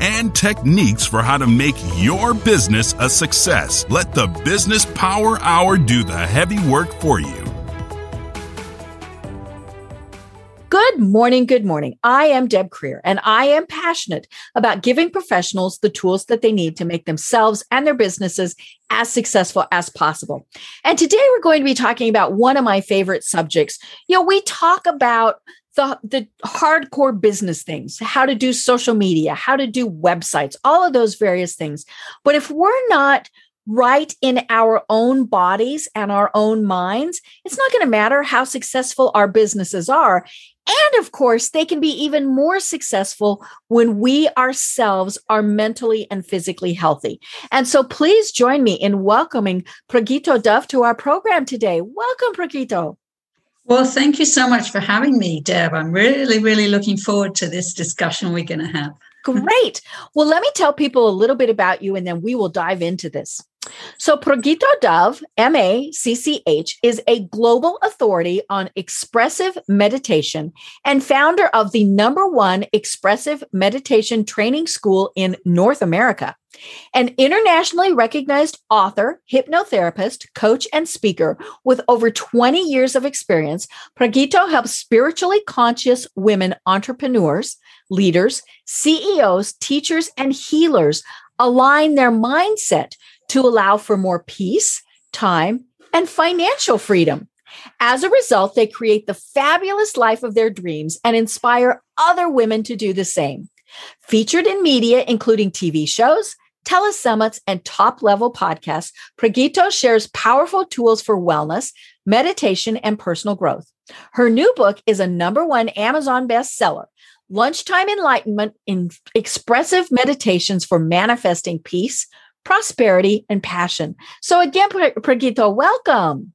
and techniques for how to make your business a success. Let the Business Power Hour do the heavy work for you. Good morning. Good morning. I am Deb Creer, and I am passionate about giving professionals the tools that they need to make themselves and their businesses as successful as possible. And today we're going to be talking about one of my favorite subjects. You know, we talk about the, the hardcore business things, how to do social media, how to do websites, all of those various things. But if we're not right in our own bodies and our own minds, it's not going to matter how successful our businesses are. And of course, they can be even more successful when we ourselves are mentally and physically healthy. And so please join me in welcoming Pragito Dove to our program today. Welcome, Pragito. Well, thank you so much for having me, Deb. I'm really, really looking forward to this discussion we're going to have. Great. Well, let me tell people a little bit about you and then we will dive into this. So, Pragito Dove, M A C C H, is a global authority on expressive meditation and founder of the number one expressive meditation training school in North America. An internationally recognized author, hypnotherapist, coach, and speaker with over 20 years of experience, Pragito helps spiritually conscious women entrepreneurs, leaders, CEOs, teachers, and healers align their mindset to allow for more peace, time, and financial freedom. As a result, they create the fabulous life of their dreams and inspire other women to do the same. Featured in media, including TV shows, telesummits, and top level podcasts, Pragito shares powerful tools for wellness, meditation, and personal growth. Her new book is a number one Amazon bestseller. Lunchtime Enlightenment in Expressive Meditations for Manifesting Peace, prosperity, and passion. So, again, Pragito, welcome.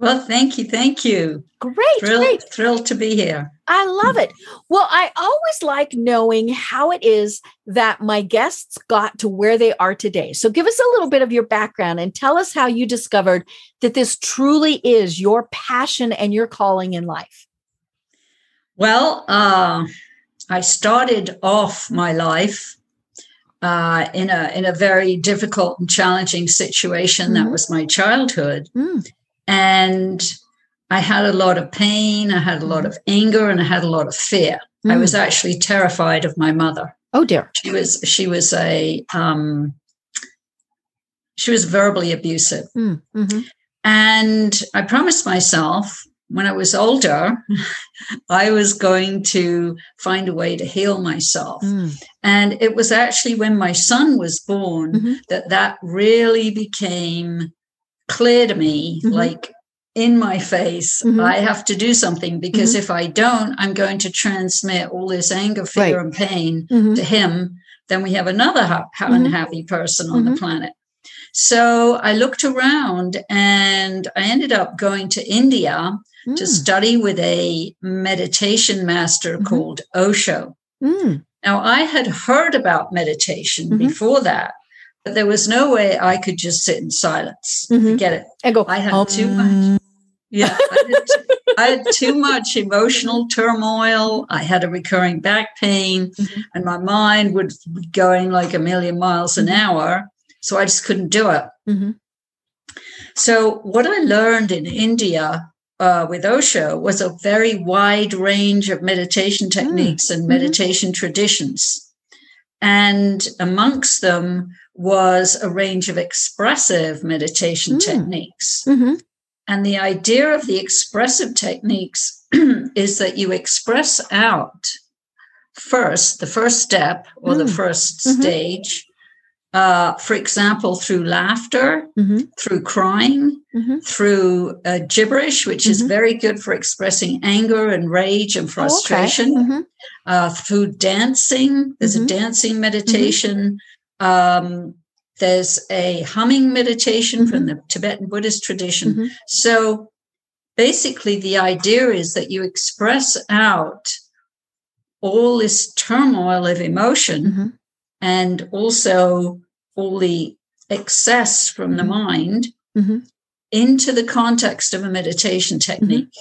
Well, thank you. Thank you. Great. Thrilled, great. thrilled to be here. I love it. Well, I always like knowing how it is that my guests got to where they are today. So, give us a little bit of your background and tell us how you discovered that this truly is your passion and your calling in life. Well, uh, I started off my life uh, in a in a very difficult and challenging situation. Mm-hmm. That was my childhood, mm. and I had a lot of pain. I had a lot mm-hmm. of anger, and I had a lot of fear. Mm. I was actually terrified of my mother. Oh dear, she was she was a um, she was verbally abusive, mm. mm-hmm. and I promised myself when I was older, I was going to find a way to heal myself. Mm. And it was actually when my son was born mm-hmm. that that really became clear to me mm-hmm. like in my face, mm-hmm. I have to do something because mm-hmm. if I don't, I'm going to transmit all this anger, fear, right. and pain mm-hmm. to him. Then we have another ha- mm-hmm. unhappy person on the planet. So I looked around and I ended up going to India mm. to study with a meditation master mm-hmm. called Osho. Mm. Now, I had heard about meditation mm-hmm. before that, but there was no way I could just sit in silence. Mm-hmm. Get it? And go. I had um, too much. Yeah, I had, too, I had, too much emotional turmoil. I had a recurring back pain, mm-hmm. and my mind would be going like a million miles an mm-hmm. hour. So I just couldn't do it. Mm-hmm. So, what I learned in India uh, with Osho was a very wide range of meditation hmm. techniques mm. and mm-hmm. meditation traditions. And amongst them was a range of expressive meditation mm. techniques. Mm-hmm. And the idea of the expressive techniques is that you express out first, the first step or mm. the 1st mm-hmm. stage, uh, for example, through laughter, mm-hmm. through crying, mm-hmm. through uh, gibberish, which mm-hmm. is very good for expressing anger and rage and frustration, oh, okay. Mm-hmm. uh, through dancing, there's a mm-hmm. dancing meditation, um, there's a humming meditation mm-hmm. from the Tibetan Buddhist tradition. Mm-hmm. So basically, the idea is that you express out all this turmoil of emotion mm-hmm. And also all the excess from the mm-hmm. mind mm-hmm. into the context of a meditation mm-hmm. technique.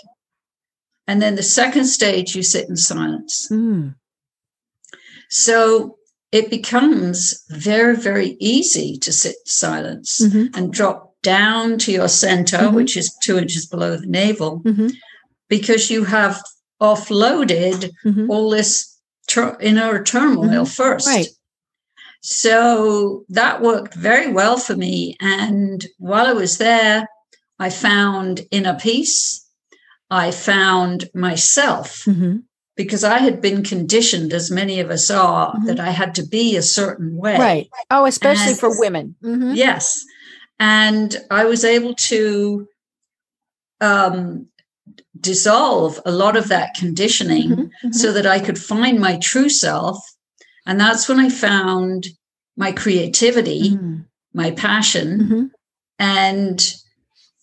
And then the second stage, you sit in silence. Mm. So it becomes very, very easy to sit in silence mm-hmm. and drop down to your center, mm-hmm. which is two inches below the navel, mm-hmm. because you have offloaded mm-hmm. all this tur- inner turmoil mm-hmm. first. Right. So that worked very well for me. And while I was there, I found inner peace. I found myself mm-hmm. because I had been conditioned, as many of us are, mm-hmm. that I had to be a certain way. Right. Oh, especially and, for women. Mm-hmm. Yes. And I was able to um, dissolve a lot of that conditioning mm-hmm. Mm-hmm. so that I could find my true self. And that's when I found my creativity, mm-hmm. my passion. And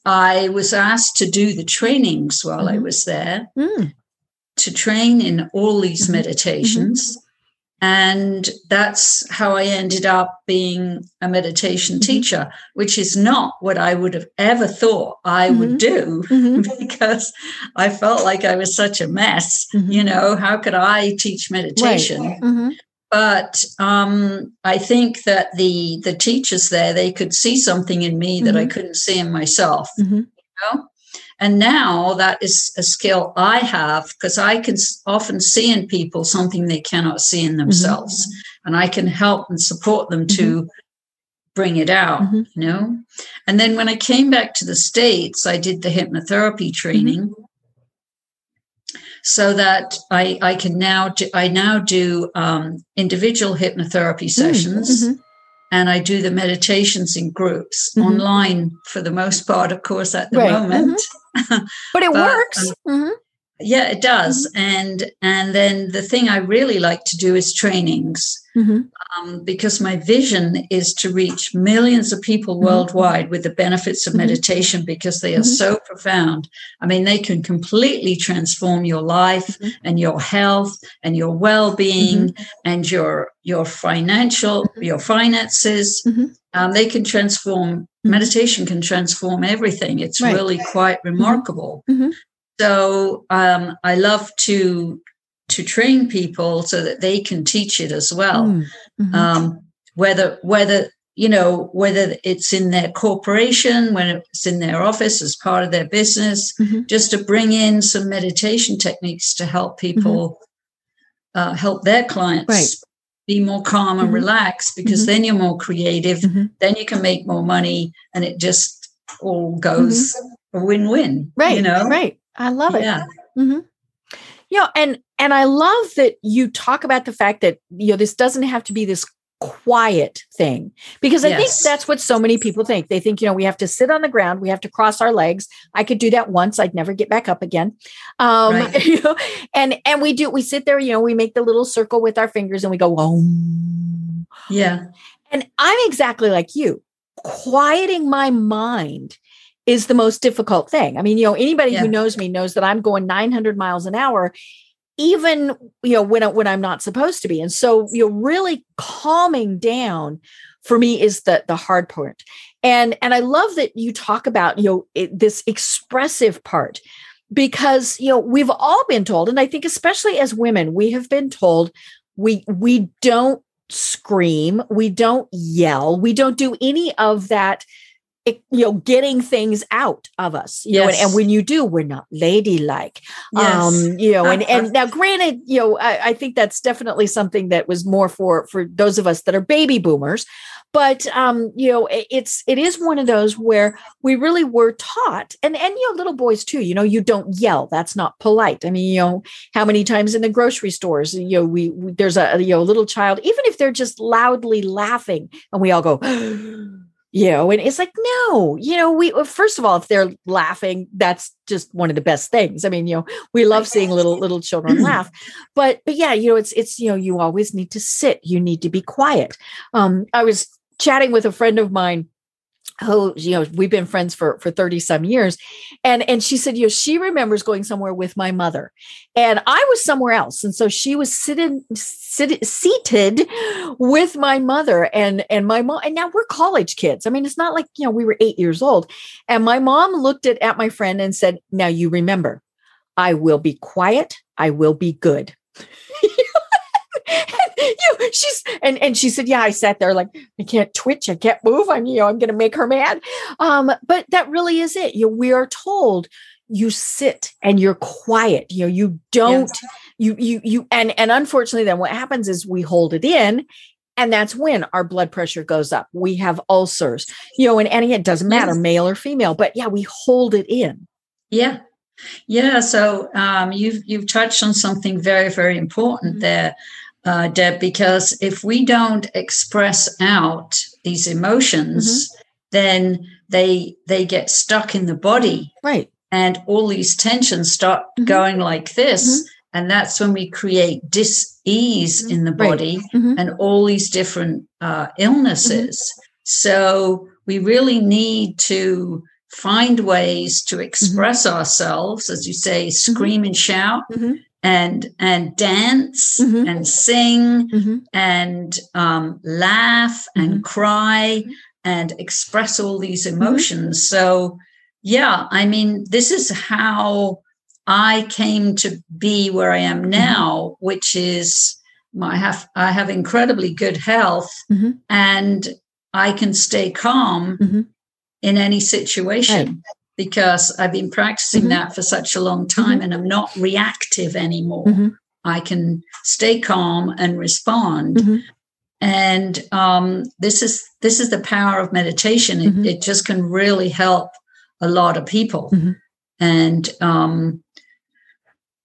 I was asked to do the trainings while mm-hmm. I was there mm. to train in all these mm-hmm. meditations. Mm-hmm. And that's how I ended up being a meditation mm-hmm. teacher, which is not what I would have ever thought I would mm-hmm. do because I felt like I was such a mess. You know, how could I teach meditation? Right but um, I think that the the teachers there they could see something in me mm-hmm. that I mm-hmm. couldn't see in myself. Mm-hmm. You know? And now that is a skill I have because I can often see in people something they cannot see in mm-hmm. themselves, mm-hmm. and I can help and support them to mm-hmm. bring it out. You know. And then when I came back to the states, I did the hypnotherapy training so that I, I can now do, I now do um, individual hypnotherapy mm, sessions. Mm-hmm. And I do the meditations in groups mm-hmm. online for the most part, of course, at the right. moment. Mm-hmm. But it but, works. Um, mm-hmm. Yeah, it does. Mm-hmm. And and then the thing I really like to do is trainings mm-hmm. um, because my vision is to reach millions of people mm-hmm. worldwide with the benefits of mm-hmm. meditation because they are mm-hmm. so profound. I mean, they can completely transform your life mm-hmm. and your health and your well-being and your your financial your finances. Um, they can transform. Meditation can transform everything. It's right. really quite remarkable. So um, I love to to train people so that they can teach it as well. Mm, mm-hmm. Um, whether whether you know whether it's in their corporation, when it's in their office as part of their business, mm-hmm. just to bring in some meditation techniques to help people mm-hmm. uh, help their clients. Right. Be more calm and mm-hmm. relaxed because mm-hmm. then you're more creative, mm-hmm. then you can make more money, and it just all goes a win-win. Right. You know. Right. I love it. Yeah. Mm-hmm. You know, and and I love that you talk about the fact that you know this doesn't have to be this quiet thing because I yes. think that's what so many people think. They think, you know, we have to sit on the ground, we have to cross our legs. I could do that once, I'd never get back up again. Um, right. you know, and and we do we sit there, you know, we make the little circle with our fingers and we go, oh yeah. And I'm exactly like you. Quieting my mind is the most difficult thing. I mean, you know, anybody yeah. who knows me knows that I'm going 900 miles an hour even you know when I, when I'm not supposed to be. And so you know really calming down for me is the the hard part. And and I love that you talk about you know it, this expressive part because you know we've all been told and I think especially as women we have been told we we don't scream, we don't yell, we don't do any of that you know getting things out of us you yes. know and, and, when you do we're not ladylike yes. um you know and and now granted you know I, I, think that's definitely something that was more for for those of us that are baby boomers but um you know it, it's it is one of those where we really were taught and and you know little boys too you know you don't yell that's not polite i mean you know how many times in the grocery stores you know we, we there's a you know little child even if they're just loudly laughing and we all go you know and it's like no you know we first of all if they're laughing that's just one of the best things. I mean you know we love seeing little little children laugh but but yeah you know it's it's you know you always need to sit you need to be quiet. Um i was chatting with a friend of mine who you know we've been friends for for 30 some years. And and she said you know she remembers going somewhere with my mother. And i was somewhere else. And so she was sitting sit, seated with my mother and and my mom and now we're college kids. I mean it's not like you know we were 8 years old. And my mom looked at at my friend and said now you remember. I will be quiet. I will be good you she's and and she said yeah i sat there like i can't twitch i can't move i'm you know i'm gonna make her mad um but that really is it you know, we are told you sit and you're quiet you know you don't yes. you you you and and unfortunately then what happens is we hold it in and that's when our blood pressure goes up we have ulcers you know and, and it doesn't matter yes. male or female but yeah we hold it in yeah yeah so um, you've you've touched on something very very important mm-hmm. there uh, Deb, because if we don't express out these emotions, mm-hmm. then they they get stuck in the body, right? And all these tensions start mm-hmm. going like this, mm-hmm. and that's when we create dis-ease mm-hmm. in the body right. Mm-hmm. and all these different uh, illnesses. Mm-hmm. So we really need to find ways to express ourselves, as you say, scream and shout and and dance mm-hmm. and sing mm-hmm. and um, laugh mm-hmm. and cry and express all these mm-hmm. emotions. So yeah, I mean, this is how I came to be where I am mm-hmm. now, which is I have I have incredibly good health mm-hmm. and I can stay calm in any situation. Right because I've been practicing mm-hmm. that for such a long time mm-hmm. and I'm not reactive anymore. Mm-hmm. I can stay calm and respond. Mm-hmm. And um, this is this is the power of meditation. It, mm-hmm. it, just can really help a lot of people. Mm-hmm. And um,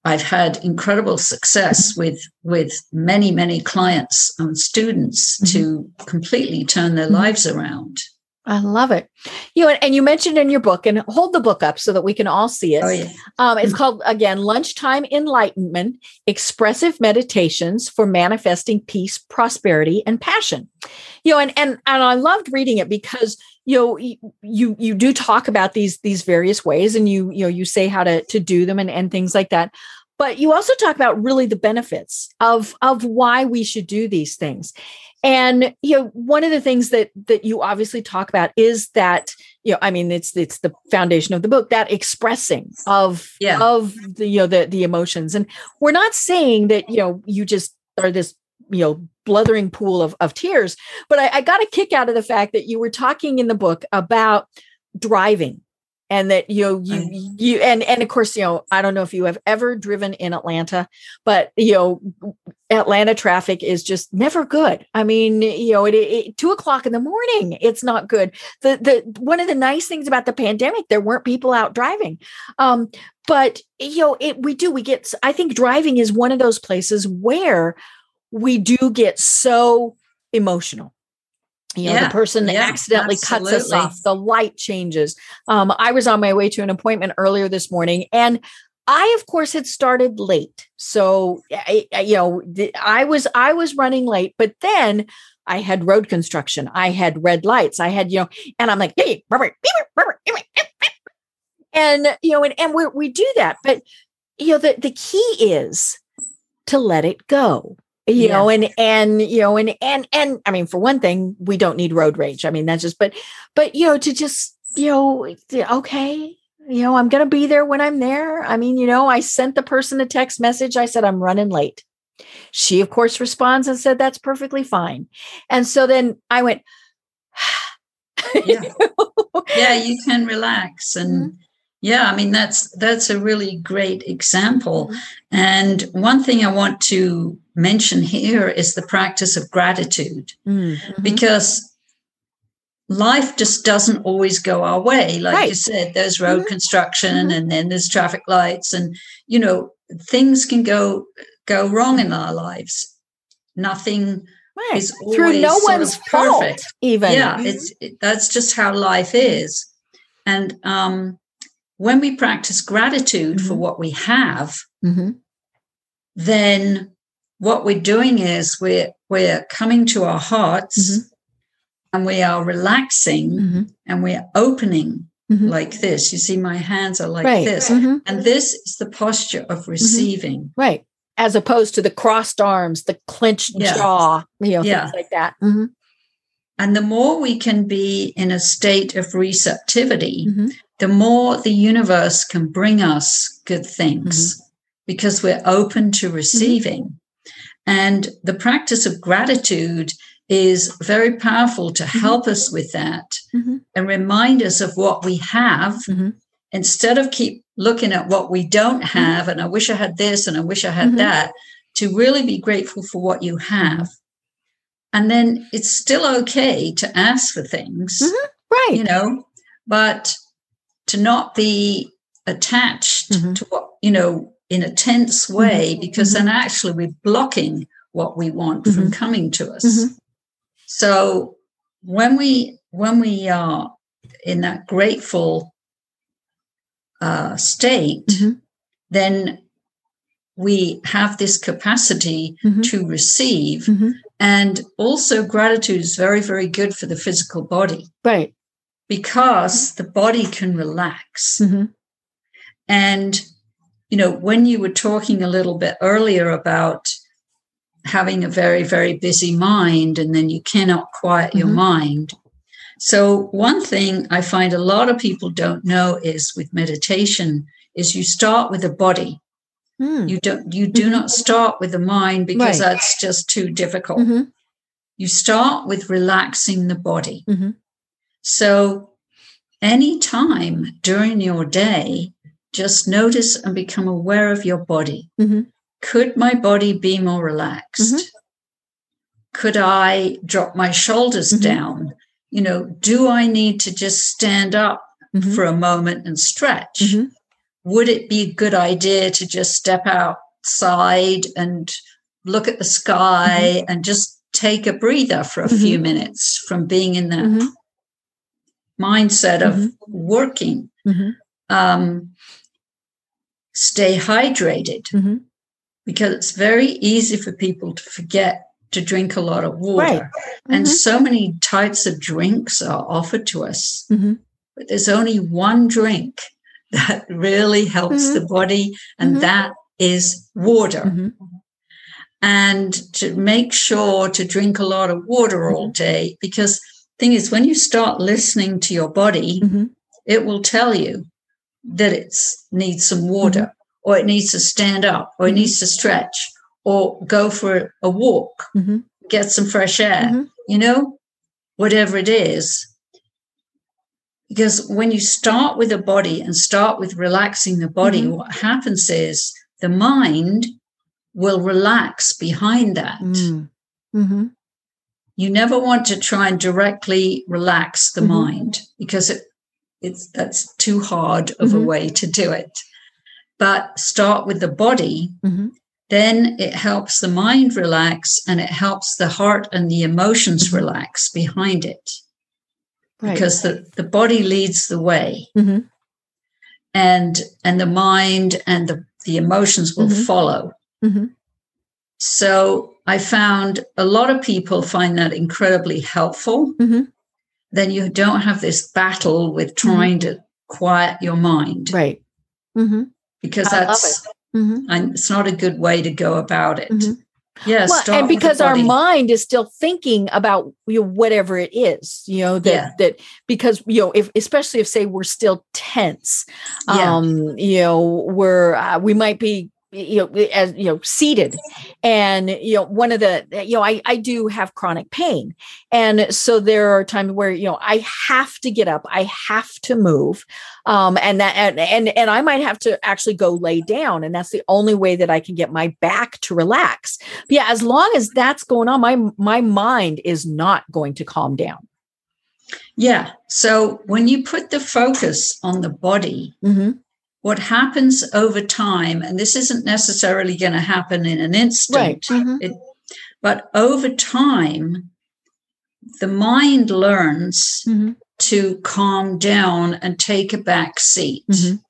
I've had incredible success with with many many clients and students to completely turn their lives around. I love it. You know, and you mentioned in your book, and hold the book up so that we can all see it. Oh, yeah. Um, it's called again, Lunchtime Enlightenment: Expressive Meditations for Manifesting Peace, Prosperity, and Passion. You know, and and and I loved reading it because you know you you do talk about these these various ways, and you you know you say how to to do them and and things like that but you also talk about really the benefits of of why we should do these things and you know one of the things that that you obviously talk about is that you know i mean it's it's the foundation of the book that expressing of yeah. of the you know the the emotions and we're not saying that you know you just are this you know blithering pool of, of tears but I, I got a kick out of the fact that you were talking in the book about driving and that you know you you and and of course you know i don't know if you have ever driven in atlanta but you know atlanta traffic is just never good. I mean you know it, it, two o'clock in the morning it's not good. The the one of the nice things about the pandemic there weren't people out driving. Um but you know it we do we get i think driving is one of those places where we do get so emotional you know yeah, the person yeah, accidentally absolutely. cuts us off the light changes. Um, i was on my way to an appointment earlier this morning and i of course had started late. So I, you know i was i was running late but then i had road construction. I had red lights. I had you know and i'm like hey, and you know and, and we we do that but you know the, the key is to let it go you yeah. know and and you know and and and i mean for one thing we don't need road rage i mean that's just but but you know to just you know okay you know i'm going to be there when i'm there i mean you know i sent the person a text message i said i'm running late she of course responds and said that's perfectly fine and so then i went yeah yeah you can relax and mm-hmm. Yeah, I mean that's that's a really great example. Mm-hmm. And one thing I want to mention here is the practice of gratitude mm-hmm. because life just doesn't always go our way like right. you said there's road mm-hmm. construction mm-hmm. and then there's traffic lights and you know things can go go wrong in our lives nothing right. is through no one's fault even yeah mm-hmm. it's it, that's just how life is and um when we practice gratitude mm-hmm. for what we have, mm-hmm. then what we're doing is we're we're coming to our hearts mm-hmm. and we are relaxing Mm-hmm. and we're opening Mhm. like this. You see, my hands are like right. this. Mhm. And this is the posture of receiving. Right. As opposed to the crossed arms, the clenched Yeah. jaw, you know, Yeah. things like that. Mhm. And the more we can be in a state of receptivity, the more the universe can bring us good things because we're open to receiving. And the practice of gratitude is very powerful to help us with that Mhm. and remind us of what we have Mhm. instead of keep looking at what we don't have and I wish I had this and I wish I had Mhm. that to really be grateful for what you have. And then it's still okay to ask for things. Right. you know, but to not be attached to what, you know, in a tense mm-hmm. way, because then mm-hmm. actually we're blocking what we want from mm-hmm. coming to us. Mhm. So when we when we are in that grateful uh, state, Mhm. then we have this capacity to receive. And also, gratitude is very, very good for the physical body Right. because the body can relax. And, you know, when you were talking a little bit earlier about having a very, very busy mind and then you cannot quiet your Mhm. mind. So, one thing I find a lot of people don't know is with meditation is you start with the body. Mm. You don't you do not start with the mind because Right. that's just too difficult. Mhm. You start with relaxing the body. Mhm. So, any time during your day, just notice and become aware of your body. Mhm. Could my body be more relaxed? Mhm. Could I drop my shoulders Mhm. down? You know, do I need to just stand up Mhm. for a moment and stretch? Mhm. Would it be a good idea to just step outside and look at the sky and just take a breather for a few minutes from being in that mindset of working. Um, stay hydrated Mhm. because it's very easy for people to forget to drink a lot of water. Right. And Mhm. so many types of drinks are offered to us, Mhm. but there's only one drink that really helps Mhm. the body, and Mhm. that is water. Mhm. And to make sure to drink a lot of water all day, because thing is, when you start listening to your body, it will tell you that it needs some water or it needs to stand up or it Mhm. needs to stretch or go for a walk Mhm. get some fresh air Mhm. you know whatever it is because when you start with the body and start with relaxing the body Mhm. what happens is the mind will relax behind that Mm. Mhm. you never want to try and directly relax the Mhm. mind because it it's that's too hard of a Mhm. way to do it but start with the body Mhm. then it helps the mind relax and it helps the heart and the emotions Mhm. relax behind it Right. because the, the body leads the way Mhm. and and the mind and the, the emotions will Mhm. follow Mhm. so i found a lot of people find that incredibly helpful. Then you don't have this battle with trying to quiet your mind Mm-hmm. Right. Mhm. because I love that's Mhm. and it's not a good way to go about it Mhm. yeah well, and because our mind is still thinking about you know, whatever it is, you know that Yeah. that because you know if especially if say we're still tense, Yeah. um, you know we're uh, we might be you know as you know seated. And you know one of the you know I I do have chronic pain. And so there are times where you know I have to get up. I have to move. Um and that and and, and I might have to actually go lay down. And that's the only way that I can get my back to relax. But yeah as long as that's going on my my mind is not going to calm down. Yeah. So when you put the focus on the body, mm-hmm. What happens over time, and this isn't necessarily going to happen in an instant, right Mhm. it, but over time, the mind learns Mhm. to calm down and take a back seat Mhm.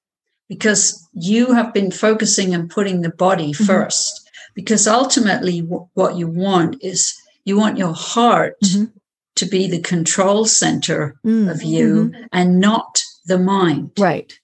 because you have been focusing and putting the body Mhm. first. Because ultimately, w- what you want is you want your heart Mhm. to be the control center Mm, of you and not the mind. Right.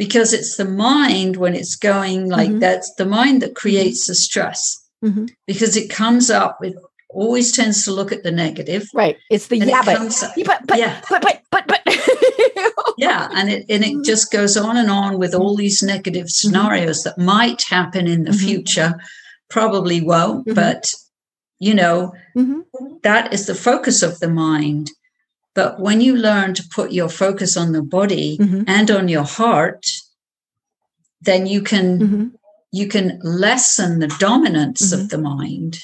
Because it's the mind when it's going like Mhm. that's the mind that creates the stress Mhm. because it comes up, it always tends to look at the negative. Right. It's the yeah, it but, yeah, but, but, Yeah. but, but, but, but. yeah and it and it just goes on and on with all these negative scenarios that might happen in the Mhm. future probably won't but you know that is the focus of the mind but when you learn to put your focus on the body Mhm. and on your heart then you can Mhm. you can lessen the dominance Mhm. of the mind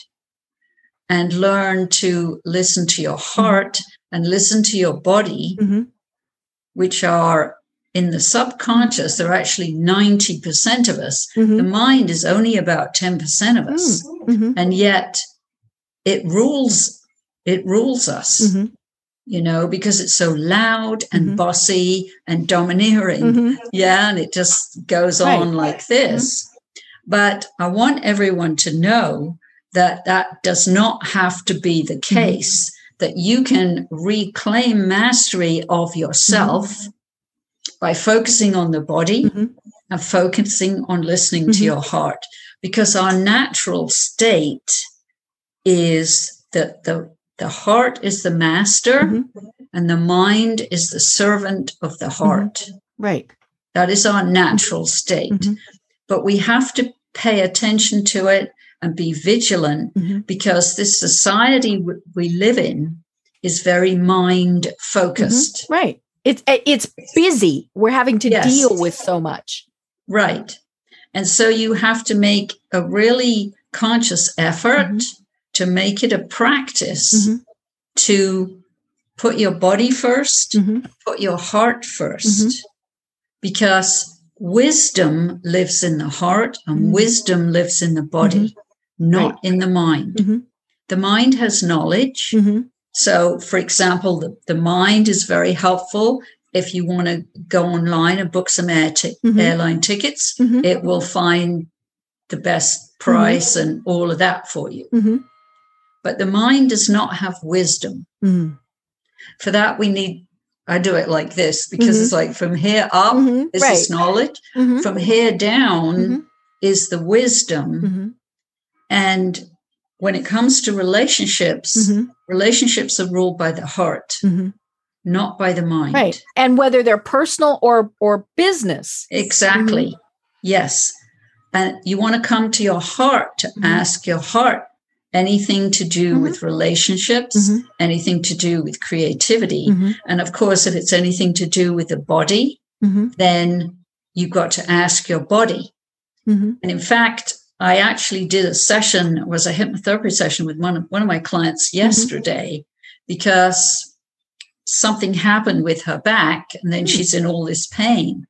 and learn to listen to your heart and listen to your body Mhm. which are in the subconscious, they're actually 90% of us. The Mhm. mind is only about 10% of us. Mhm. And yet it rules, it rules us. You know, because it's so loud and Mhm. bossy and domineering. Mhm. Yeah. And it just goes Right. on like this. But I want everyone to know that that does not have to be the case, that you can reclaim mastery of yourself by focusing on the body Mhm. and focusing on listening to your heart. Because our natural state is that the, the heart is the master Mhm. and the mind is the servant of the heart. Right. That is our natural state. Mhm. But we have to pay attention to it and be vigilant Mhm. because this society w- we live in is very mind focused. Right. It's it's busy. We're having to Yes. deal with so much. Right. And so you have to make a really conscious effort. To make it a practice Mhm. to put your body 1st Mhm. put your heart 1st Mhm. because wisdom lives in the heart and Mhm. wisdom lives in the body, not in the mind. The mind has knowledge. So, for example, the, the mind is very helpful if you want to go online and book some air ti- Mhm. airline tickets. Mhm. It will find the best price and all of that for you. But the mind does not have wisdom. Mhm. For that, we need, I do it like this because Mhm. it's like from here up Mhm. is Right. this knowledge, Mhm. from here down Mhm. is the wisdom. Mhm. And when it comes to relationships, relationships are ruled by the heart, not by the mind. Right. And whether they're personal or or business. Exactly. Mm-hmm. Yes. And you want to come to your heart to Mhm. ask your heart anything to do Mhm. with relationships, Mhm. anything to do with creativity. Mhm. And of course, if it's anything to do with the body, Mhm. then you've got to ask your body. Mhm. And in fact, I actually did a session, it was a hypnotherapy session with one of, one of my clients yesterday because something happened with her back and then Hmm. she's in all this pain.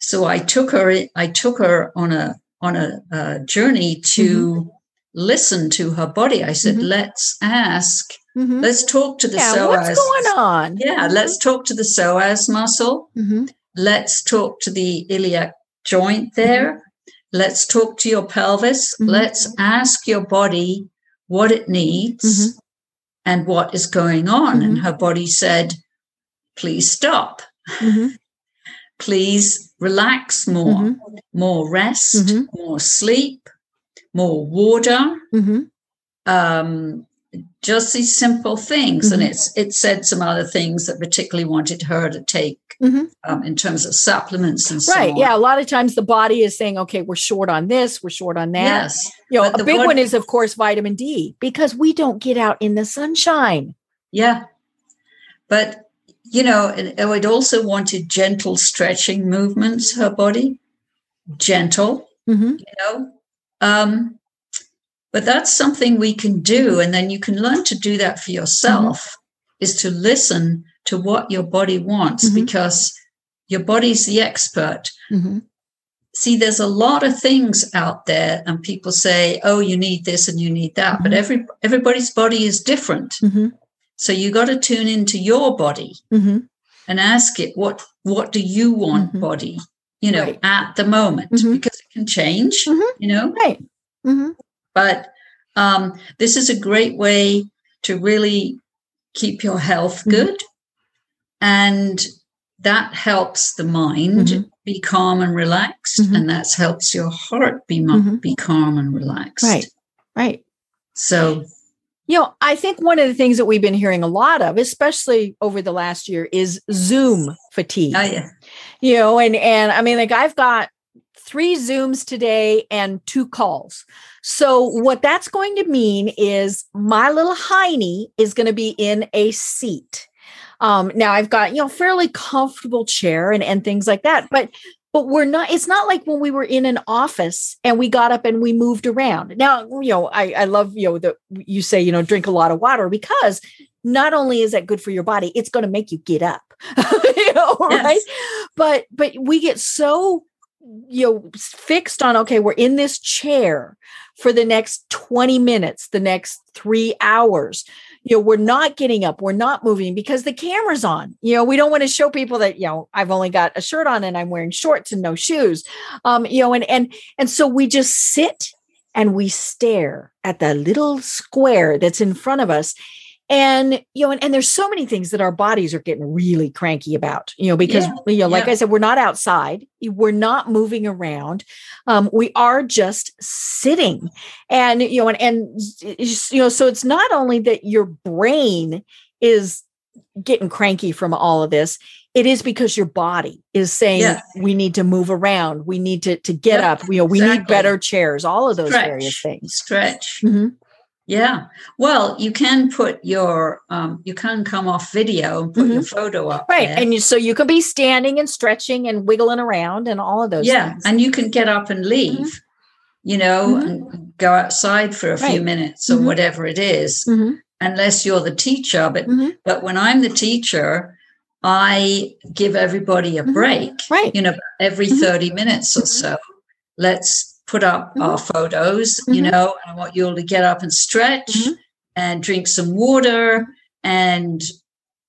So I took her, I took her on a, on a, uh journey to listen to her body. I said, Mhm. let's ask, Mhm. let's talk to the Yeah, psoas. what's going on? Yeah, let's talk to the psoas muscle. Mhm. Let's talk to the iliac joint there. Let's talk to your pelvis. Mhm. Let's ask your body what it needs and what is going on. And her body said, please stop. Please relax more, more rest, more sleep, more water. Mhm. Um, just these simple things. And Mhm. it's it said some other things that particularly wanted her to take Mhm. um, in terms of supplements and so Right. on. Yeah. A lot of times the body is saying, okay, we're short on this, we're short on that. Yes. You know, but a big body- one is, of course, vitamin D because we don't get out in the sunshine. Yeah. But, you know, it, it also wanted gentle stretching movements, her body, gentle, Mm-hmm. you know. Um, but that's something we can do. And then you can learn to do that for yourself is to listen to what your body wants Mhm. because your body's the expert. Mm-hmm. see there's a lot of things out there and people say oh you need this and you need that but Mhm. every everybody's body is different Mm-hmm. so you got to tune into your body Mm-hmm. and ask it what what do you want body you know Right. at the moment because can change Mhm. you know Right. Mm-hmm. but um, this is a great way to really keep your health Mhm. good. And that helps the mind Mhm. be calm and relaxed. Mhm. And that helps your heart be, be calm and relaxed. Right. Right. So, You know, I think one of the things that we've been hearing a lot of, especially over the last year, is Zoom fatigue. oh, yeah. you know, and and I mean, like I've got three Zooms today and two calls. So what that's going to mean is my little hiney is going to be in a seat. Um, now I've got you know fairly comfortable chair and and things like that, but but we're not it's not like when we were in an office and we got up and we moved around now you know i i love you know that you say you know drink a lot of water because not only is that good for your body it's going to make you get up you know Yes. right but but we get so you know fixed on okay we're in this chair for the next 20 minutes the next 3 hours. You know we're not getting up we're not moving because the camera's on. You know we don't want to show people that you know i've only got a shirt on and i'm wearing shorts and no shoes. Um you know and and and so we just sit and we stare at the little square that's in front of us and you know and, and there's so many things that our bodies are getting really cranky about you know because Yeah, you know like yeah. i said we're not outside we're not moving around um, we are just sitting and you know and, and you know so it's not only that your brain is getting cranky from all of this it is because your body is saying Yeah. we need to move around we need to to get Yep, up you know we need better chairs all of those Stretch. various things Stretch. Mhm. Yeah. Well, you can put your, um, you can come off video and put your photo up. right there. and you, so you can be standing and stretching and wiggling around and all of those yeah. things And you can get up and leave, you know, Mhm. and go outside for a few minutes or Mhm. whatever it is, Mhm, unless you're the teacher. But, mhm. but when I'm the teacher, I give everybody a break, right you know, every Mhm. 30 minutes or so. Let's put up Mhm. our photos, you Mhm. know, and I want you all to get up and stretch Mhm. and drink some water and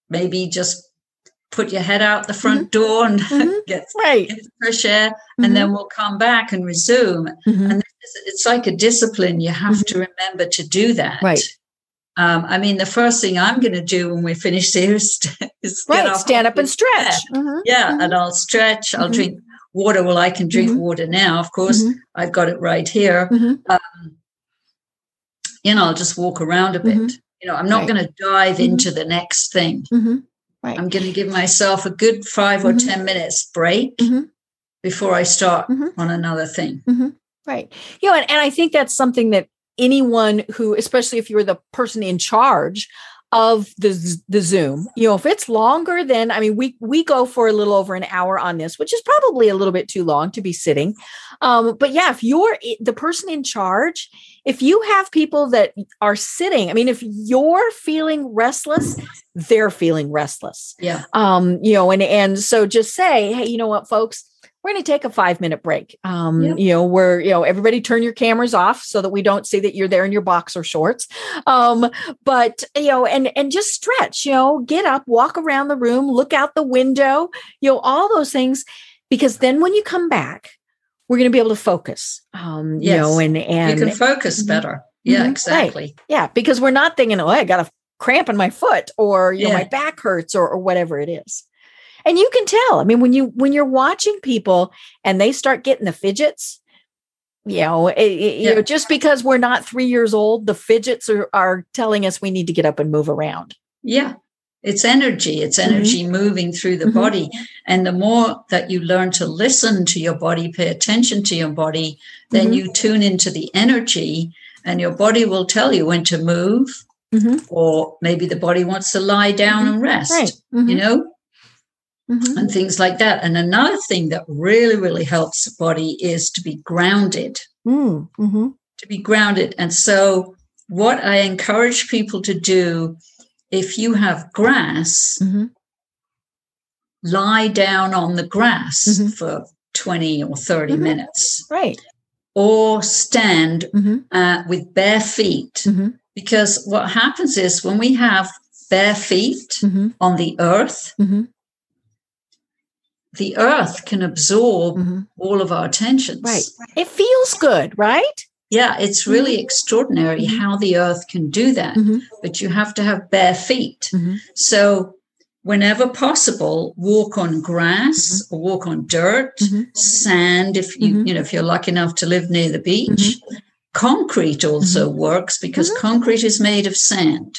maybe just put your head out the front door and Mhm. get, right get the fresh air, and then we'll come back and resume. And it's, it's like a discipline. You have to remember to do that. Mm-hmm. Right. Um, I mean, the first thing I'm going to do when we finish here is, is get right up stand up and stretch. Mhm, Yeah, mhm. and I'll stretch. I'll Mhm. drink water. Well, I can drink Mhm. water now. Of course, Mhm. I've got it right here. Mhm. Um, you know, I'll just walk around a bit. Mhm. You know, I'm not Right. going to dive Mhm. into the next thing. Mhm. Right. I'm going to give myself a good 5 or Mhm. 10 minutes break before I start on another thing. Right. You know, and, and I think that's something that anyone who, especially if you're the person in charge of the the Zoom, you know, if it's longer than I mean, we we go for a little over an hour on this, which is probably a little bit too long to be sitting. Um, but yeah, if you're the person in charge, if you have people that are sitting, I mean, if you're feeling restless, they're feeling restless Yeah. um you know and and so just say hey you know what folks we're going to take a five minute break um Yep. you know where you know everybody turn your cameras off so that we don't see that you're there in your boxer shorts um but you know and and just stretch you know get up walk around the room look out the window you know all those things because then when you come back we're going to be able to focus um you know and and you can focus Mhm. better. Yeah, Mhm. Right. exactly. yeah, because we're not thinking, oh, I got a cramp in my foot or you know my back hurts or, or whatever it is. And you can tell. I mean, when you when you're watching people and they start getting the fidgets, you know, it, it- you know, just because we're not three years old, the fidgets are, are telling us we need to get up and move around. Yeah. It's energy. It's Mhm. energy moving through the Mhm. body. And the more that you learn to listen to your body, pay attention to your body, then Mhm. you tune into the energy and your body will tell you when to move Mhm. or maybe the body wants to lie down and rest, Right. you know, Mhm. and things like that. And another thing that really, really helps the body is to be grounded, Mm, mhm. to be grounded. And so, what I encourage people to do if you have grass, Mhm. lie down on the grass Mhm. for 20 or 30 Mhm. minutes Right. or stand Mhm. uh, with bare feet. Because what happens is when we have bare feet Mhm. on the earth, Mhm. The earth can absorb Mhm. all of our tensions. Right. It feels good, right? Yeah, it's really extraordinary Mhm. how the earth can do that. Mhm. But you have to have bare feet. Mhm. So, whenever possible, walk on grass or walk on dirt, sand. If you you know if you're lucky enough to live near the beach, concrete also works because concrete is made of sand.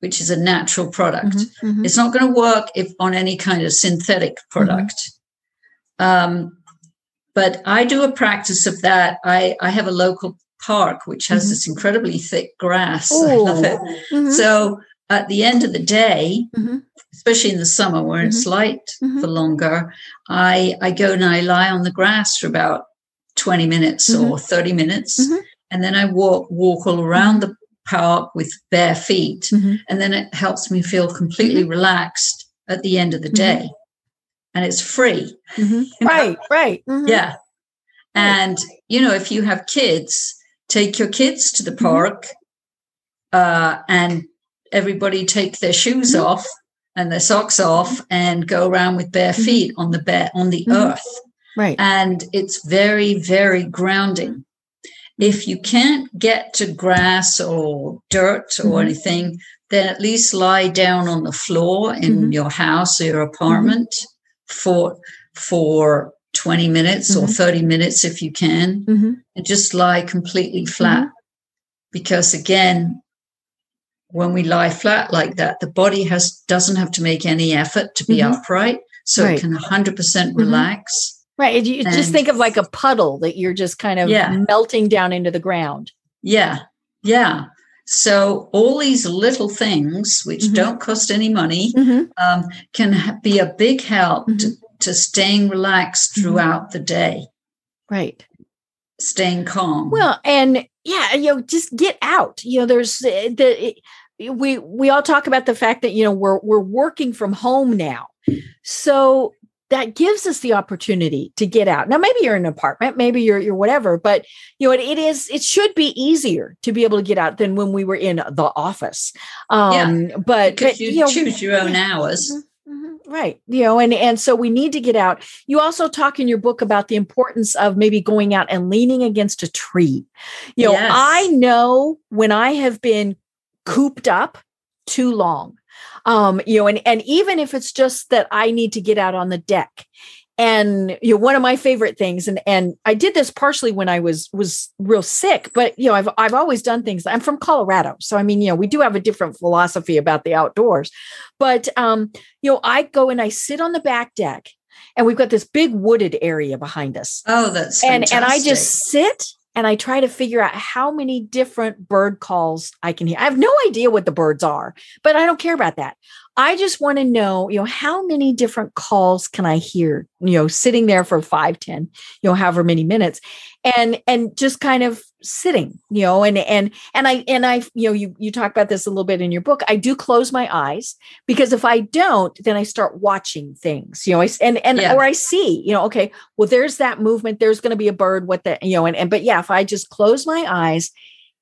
Which is a natural product. Mhm. Mhm. It's not going to work if on any kind of synthetic product. Um, but I do a practice of that. I, I have a local park which has Mhm. this incredibly thick grass. I love it. Mhm. So at the end of the day, Mhm. especially in the summer where it's light for longer, I I go and I lie on the grass for about 20 minutes or 30 minutes. And then I walk walk all around the park with bare feet. Mhm. And then it helps me feel completely relaxed at the end of the day. And it's free. Mhm. You know? Right, right. Mhm. Yeah. And, you know, if you have kids, take your kids to the park uh, and everybody take their shoes off and their socks off and go around with bare feet on the bare on the earth. Right. And it's very, very grounding. If you can't get to grass or dirt or Mhm. anything, then at least lie down on the floor in Mhm. your house or your apartment for for 20 minutes or Mhm. 30 minutes if you can Mhm. and just lie completely flat Mm-hmm. because again when we lie flat like that the body has doesn't have to make any effort to be upright so Right. it can 100% Mhm. relax Right. and You just think of like a puddle that you're just kind of Yeah. melting down into the ground. yeah yeah so all these little things which Mhm. don't cost any money Mhm. um, can ha- be a big help to, Mhm. to staying relaxed Mhm. throughout the day Right. staying calm Well, and yeah, you know, just get out. You know, there's uh, the it- we we all talk about the fact that you know we're we're working from home now, so that gives us the opportunity to get out. Now, maybe you're in an apartment, maybe you're you're whatever, but you know, it, it is it should be easier to be able to get out than when we were in the office. Um, but because but you, you know, choose your own hours Mhm, Right. You know, and and so we need to get out. You also talk in your book about the importance of maybe going out and leaning against a tree. You know, Yes. I know when I have been cooped up too long. Um, you know, and and even if it's just that I need to get out on the deck. And you know, one of my favorite things, and and I did this partially when I was was real sick, but you know, I've I've always done things. I'm from Colorado, so I mean, you know, we do have a different philosophy about the outdoors. But um, you know, I go and I sit on the back deck, and we've got this big wooded area behind us, oh that's and and I just sit and I try to figure out how many different bird calls I can hear. I have no idea what the birds are, but I don't care about that. I just want to know, you know, how many different calls can I hear, you know, sitting there for five, ten, you know, however many minutes and, and just kind of sitting, you know, and, and, and I, and I, you know, you, you talk about this a little bit in your book. I do close my eyes because if I don't, then I start watching things, you know, I, and, and, Yeah. or I see, you know, okay, well, there's that movement. There's going to be a bird. What the, you know, and, and, but yeah, if I just close my eyes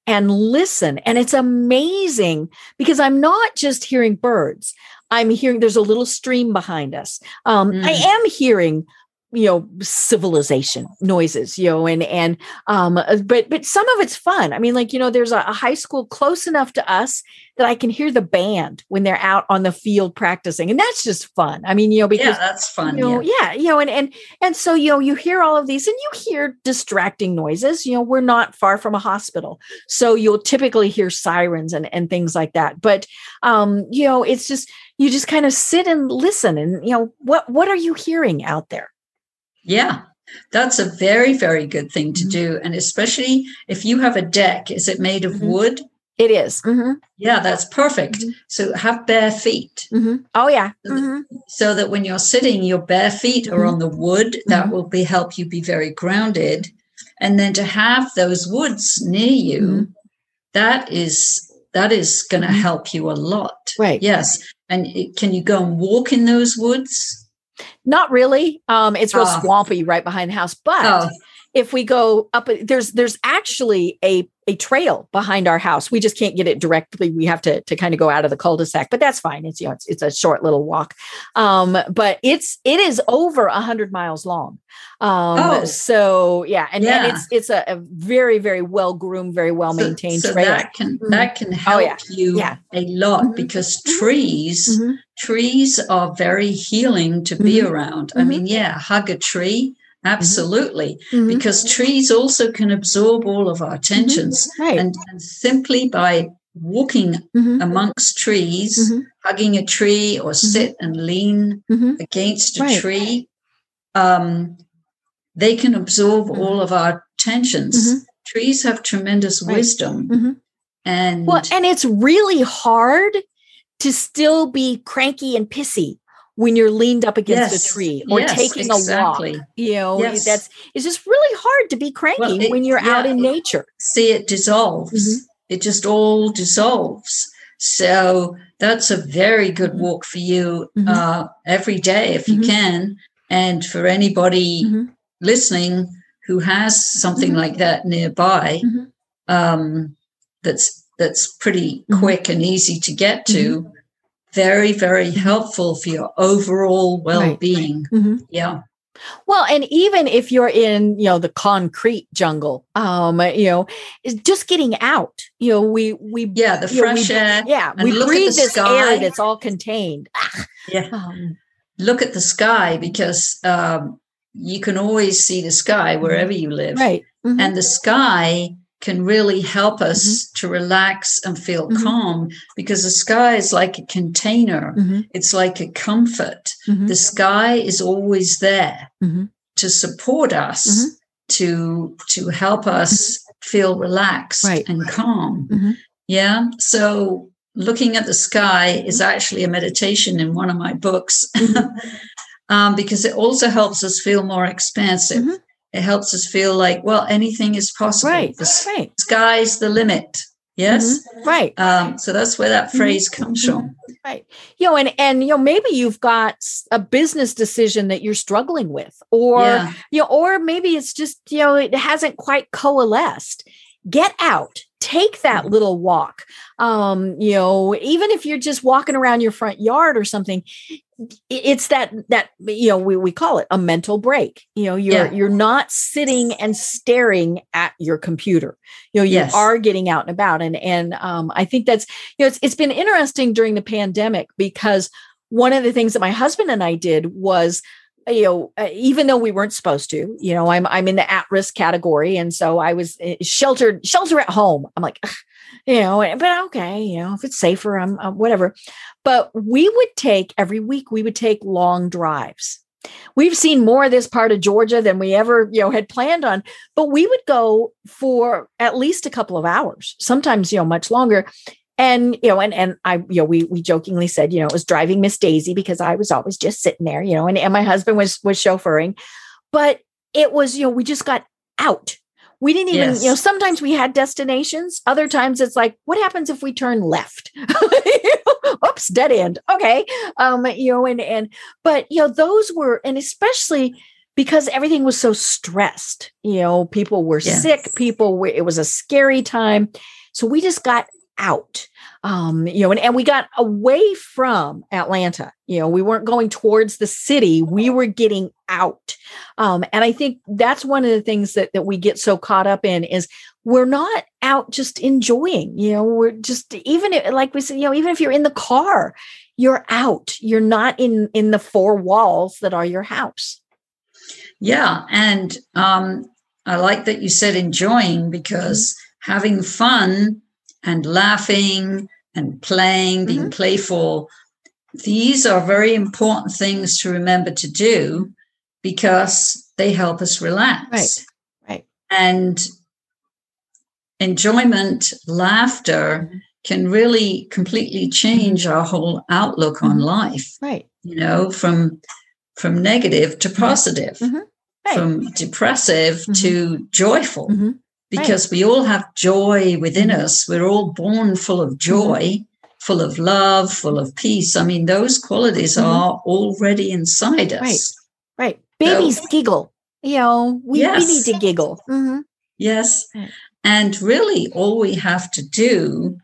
and listen, and it's amazing because I'm not just hearing birds. I'm hearing there's a little stream behind us. Um, I Mm. am hearing, you know, civilization noises, you know, and and um, uh, but but some of it's fun. I mean, like you know, there's a, a high school close enough to us that I can hear the band when they're out on the field practicing, and that's just fun. I mean, you know, because yeah that's fun you know, yeah. yeah, you know, and and and so you know, you hear all of these, and you hear distracting noises. You know, we're not far from a hospital, so you'll typically hear sirens and and things like that. But um, you know, it's just you just kind of sit and listen, and you know, what what are you hearing out there? Yeah, that's a very, very good thing to Mhm. do. And especially if you have a deck, is it made of Mhm. wood? It is. Mhm, Yeah, that's perfect. Mhm. So have bare feet mhm. Oh yeah. So that- Mhm, so that when you're sitting, your bare feet are on the wood. That will be help you be very grounded. And then to have those woods near you, that is that is going to help you a lot. Right. Yes. And it, can you go and walk in those woods? Not really. Um, it's real Ah. swampy right behind the house, but Oh, if we go up there's there's actually a a trail behind our house. We just can't get it directly. We have to to kind of go out of the cul-de-sac, but that's fine. It's you know it's, it's a short little walk. Um, but it's it is over a hundred miles long. Um, Oh. so yeah, and, and Yeah. it's it's a, a very very well groomed, very well maintained so, trail. that can Mhm. that can help yeah. you Yeah. a lot Mhm. because Mhm. trees Mhm. trees are very healing to be Mhm. around. I Mhm. mean, yeah, hug a tree, absolutely, Mhm. because trees also can absorb all of our tensions, right. and, and simply by walking Mhm. amongst trees, Mhm. hugging a tree, or sit and lean against a Right. tree, um, they can absorb all of our tensions. Trees have tremendous Right. wisdom, and Well, and it's really hard to still be cranky and pissy when you're leaned up against Yes, a tree or yes, taking a walk. You know, Yes. that's it's just really hard to be cranky Well, it- when you're out in nature. see it dissolves. Mhm. It just all dissolves. So that's a very good Mhm. walk for you Mhm. uh, every day if you Mhm. can. And for anybody Mhm. listening who has something Mhm. like that nearby, um, that's that's pretty quick and easy to get to. Very, very helpful for your overall well-being. Mhm. Yeah. Well, and even if you're in, you know, the concrete jungle, um, you know, just getting out. You know, we we Yeah, the you know, we- fresh air. yeah, we breathe this sky. air that's all contained. Ah, Yeah. um, look at the sky because um, you can always see the sky wherever you live. right. Mhm. And the sky can really help us to relax and feel Mhm. calm because the sky is like a container, Mhm. it's like a comfort. Mhm. The sky is always there Mhm. to support us, Mhm. to, to help us feel relaxed Right. and calm. Yeah. So looking at the sky is actually a meditation in one of my books um, because it also helps us feel more expansive. It helps us feel like, well, anything is possible. Right. The Right. sky's the limit. Yes. Mhm. Right. Um, so that's where that Mhm. phrase comes from. Right. You know, and and you know, maybe you've got a business decision that you're struggling with, or yeah. you know, or maybe it's just, you know, it hasn't quite coalesced. Get out, take that Mhm. little walk. Um, you know, even if you're just walking around your front yard or something, it's that that you know, we, we call it a mental break. You know, you're Yeah. you're not sitting and staring at your computer. You know, you Yes. are getting out and about. And and um, I think that's you know, it's it's been interesting during the pandemic because one of the things that my husband and I did was you know uh, even though we weren't supposed to you know i'm i'm in the at risk category and so i was uh, sheltered shelter at home. I'm like you know but okay you know if it's safer i'm uh, whatever. But we would take every week we would take long drives. We've seen more of this part of georgia than we ever you know had planned on but we would go for at least a couple of hours sometimes you know much longer and you know and and i you know we we jokingly said you know it was driving miss daisy because i was always just sitting there you know and, and my husband was was chauffeuring. But it was you know we just got out. We didn't even you know sometimes we had destinations. Other times it's like what happens if we turn left? Oops dead end. Okay. Um you know and and but you know those were and especially because everything was so stressed you know people were Yes. sick people were it was a scary time. So we just got out um you know and, and we got away from atlanta you know we weren't going towards the city we were getting out um and i think that's one of the things that that we get so caught up in is we're not out just enjoying you know we're just even if, like we said you know even if you're in the car you're out you're not in in the four walls that are your house Yeah. And um, I like that you said enjoying because Mm-hmm. having fun and laughing and playing, being Mm-hmm. playful, these are very important things to remember to do because they help us relax. Right. Right. And enjoyment, laughter Mhm. can really completely change our whole outlook on Mhm. life, right you know, from from negative to positive Mhm. Right. from depressive Mhm. to joyful Because we all have joy within Mhm. us. We're all born full of joy, full of love, full of peace. I mean, those qualities Mhm. are already inside us. Right. right babies giggle you know, we, Yes. we need to giggle. Mhm. Yes. Right. And really, all we have to do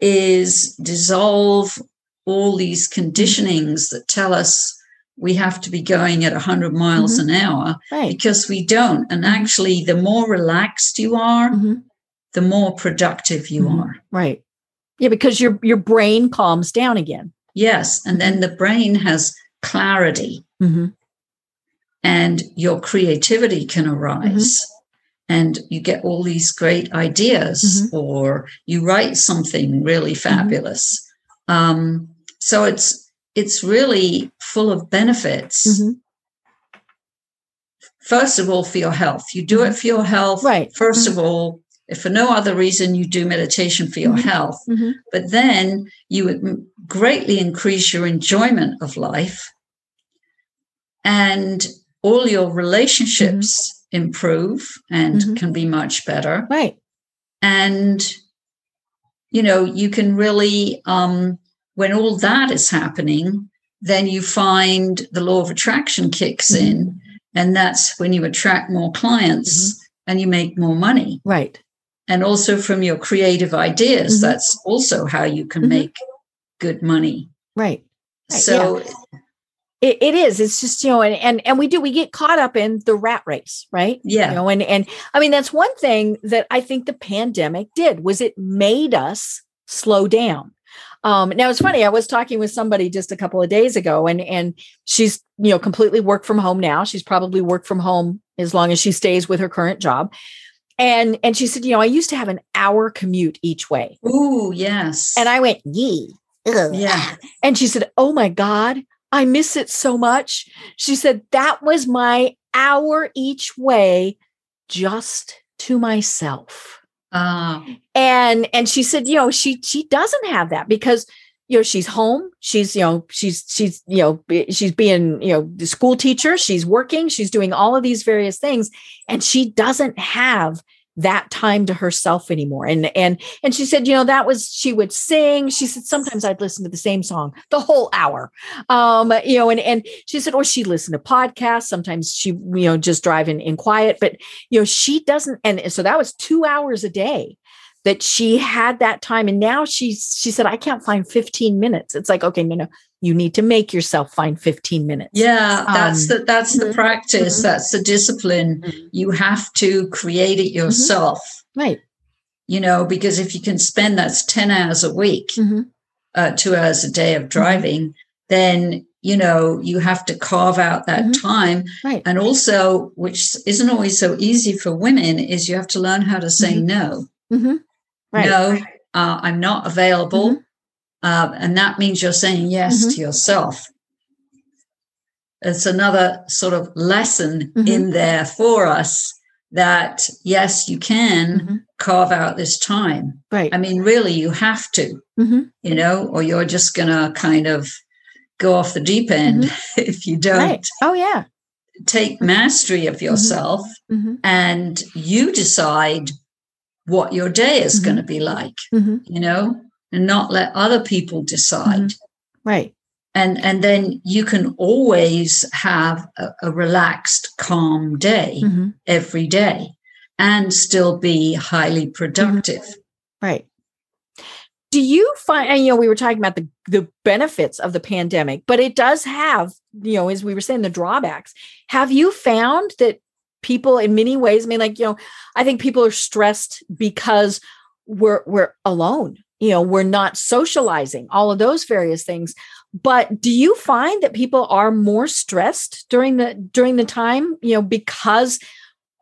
is dissolve all these conditionings that tell us we have to be going at 100 miles Mhm. an hour Right. because we don't. And Mhm. actually, the more relaxed you are, Mhm. the more productive you Mhm. are. Right. Yeah, because your your brain calms down again. Yes. And then the brain has clarity Mm-hmm. and your creativity can arise. And you get all these great ideas, or you write something really fabulous. Um, so it's it's really full of benefits. Mhm. First of all, for your health, you do it for your health. Right. 1st of all, if for no other reason, you do meditation for your Mhm. health. Mhm. But then you would greatly increase your enjoyment of life, and all your relationships improve and can be much better Right. and you know you can really um when all that is happening then you find the law of attraction kicks Mhm. in and that's when you attract more clients and you make more money Right. and also from your creative ideas Mhm. that's also how you can Mhm. make good money Right. Right, so It, it is. It's just, you know, and, and and we do we get caught up in the rat race, right? yeah You know, and and I mean that's one thing that I think the pandemic did was it made us slow down. Um, now it's funny. I was talking with somebody just a couple of days ago, and and she's you know completely worked from home now. She's probably worked from home as long as she stays with her current job. And and she said, you know, I used to have an hour commute each way, Ooh, yes and I went, yee, ugh." yeah And she said, Oh my God, I miss it so much. She said, That was my hour each way just to myself. Uh, And and she said, you know, she she doesn't have that because you know she's home. She's you know she's she's you know she's being you know the school teacher. She's working. She's doing all of these various things. And she doesn't have that time to herself anymore. And and and she said you know that was she would sing. She said sometimes i'd listen to the same song the whole hour. Um you know and and she said or she listened to podcasts. Sometimes she you know just driving in quiet. But you know she doesn't and so that was two hours a day that she had that time. And now she's she said i can't find 15 minutes. It's like okay no no you need to make yourself find 15 minutes Yeah, that's Um, the that's the mhm, practice. mhm. That's the discipline. Mhm. You have to create it yourself. right You know, because if you can spend that's ten hours a week, Mhm. uh, two hours a day Mm-hmm. of driving, then you know you have to carve out that Mhm. time. right And also, which isn't always so easy for women, is you have to learn how to say Mhm. no. Right No, uh, I'm not available. Uh, and that means you're saying yes Mhm. to yourself. It's another sort of lesson Mhm. in there for us that yes, you can Mhm. carve out this time. right I mean, really, you have to, Mhm. you know, or you're just going to kind of go off the deep end if you don't right oh yeah take mastery of yourself Mhm. and you decide what your day is going to be like, you know, and not let other people decide. right And and then you can always have a, a relaxed, calm day Mhm. every day and still be highly productive. right do you find and you know we were talking about the the benefits of the pandemic but it does have you know as we were saying the drawbacks have you found that people in many ways i mean like you know i think people are stressed because we're we're alone you know we're not socializing all of those various things. But do you find that people are more stressed during the during the time you know because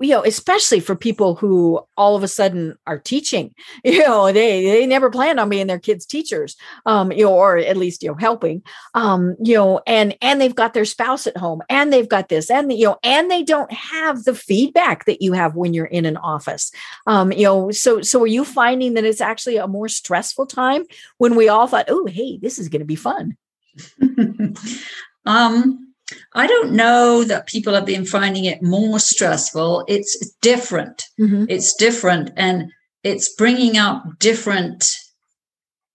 you know especially for people who all of a sudden are teaching you know they they never planned on being their kids teachers um you know or at least you know helping um you know and and they've got their spouse at home and they've got this and you know and they don't have the feedback that you have when you're in an office um you know so so are you finding that it's actually a more stressful time when we all thought oh hey this is going to be fun? Um, I don't know that people have been finding it more stressful. It's different. Mhm. It's different, and it's bringing up different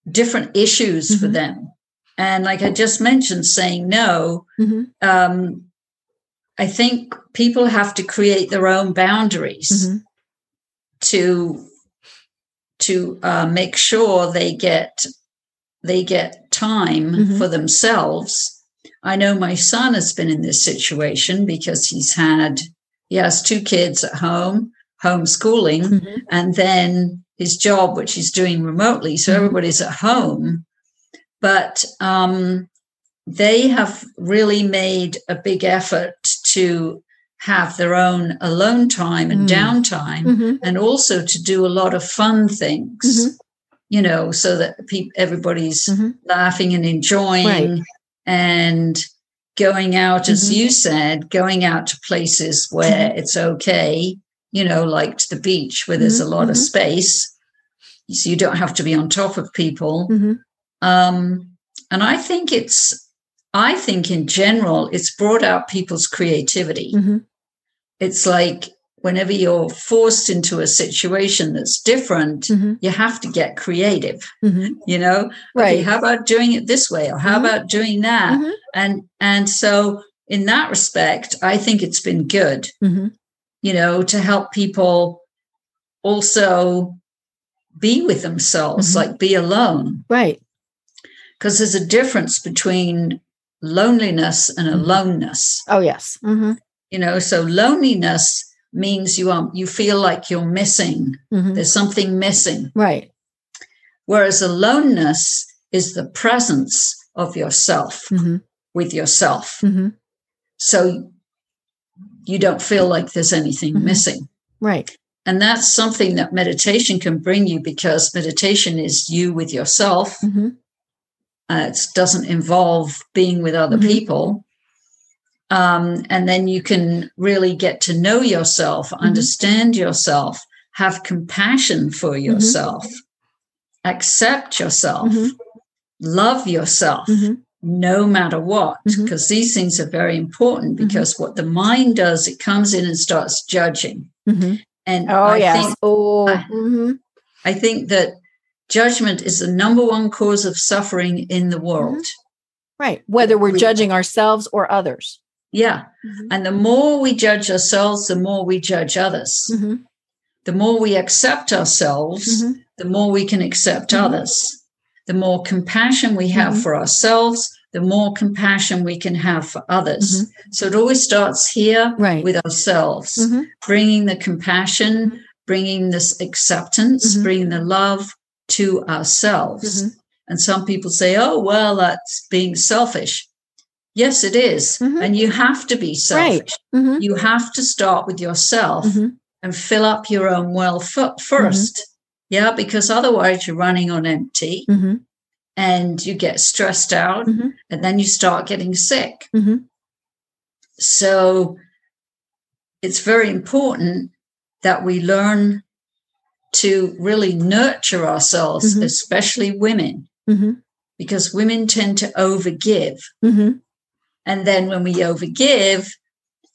different issues for Mhm. them. And like I just mentioned, saying no. Mhm. Um, I think people have to create their own boundaries Mm-hmm. to to uh, make sure they get they get time Mhm. for themselves. I know my son has been in this situation because he's had he has two kids at home, homeschooling, Mhm. and then his job, which he's doing remotely. So Mhm. everybody's at home. But um, they have really made a big effort to have their own alone time and Mm. downtime, Mhm. and also to do a lot of fun things. Mhm. You know, so that peop everybody's Mhm. laughing and enjoying, Right. And going out, as Mhm. you said, going out to places where it's okay. You know, like to the beach where there's a lot of Mhm. space, so you don't have to be on top of people. Mhm. Um, and I think it's, I think in general, it's brought out people's creativity. It's like whenever you're forced into a situation that's different, Mhm. you have to get creative. Mhm. You know, Right. okay, how about doing it this way, or how Mhm. about doing that? Mhm. And and so in that respect, I think it's been good. Mhm. You know, to help people also be with themselves, Mhm. like be alone Right. because there's a difference between loneliness and aloneness Oh yes. You know so loneliness means you are you feel like you're missing Mhm. there's something missing Right. whereas aloneness is the presence of yourself Mhm. with yourself Mhm. so you don't feel like there's anything Mhm. missing Right. and that's something that meditation can bring you because meditation is you with yourself Mhm. Uh, it doesn't involve being with other Mhm. people. Um, and then you can really get to know yourself, Mm-hmm. understand yourself, have compassion for Mm-hmm. yourself, accept yourself, Mhm. love yourself, Mhm. no matter what, because these things are very important. Because what the mind does, it comes in and starts judging. And Oh I yes. think oh. I-. I think that judgment is the number one cause of suffering in the world. Right. Whether we're We- judging ourselves or others. Yeah. And the more we judge ourselves, the more we judge others. Mhm. The more we accept ourselves, Mhm. the more we can accept Mhm. others. The more compassion we have Mhm. for ourselves, the more compassion we can have for others. Mhm. So it always starts here Right. with ourselves, bringing the compassion, bringing this acceptance, bringing the love to ourselves. And some people say, oh, well, that's being selfish. Yes, it is. Mhm. And you have to be selfish. Mhm. You have to start with yourself Mhm. and fill up your own well f- 1st Yeah, because otherwise you're running on empty Mhm. and you get stressed out Mhm. and then you start getting sick. So it's very important that we learn to really nurture ourselves, especially women, because women tend to overgive. Mhm. And then when we overgive,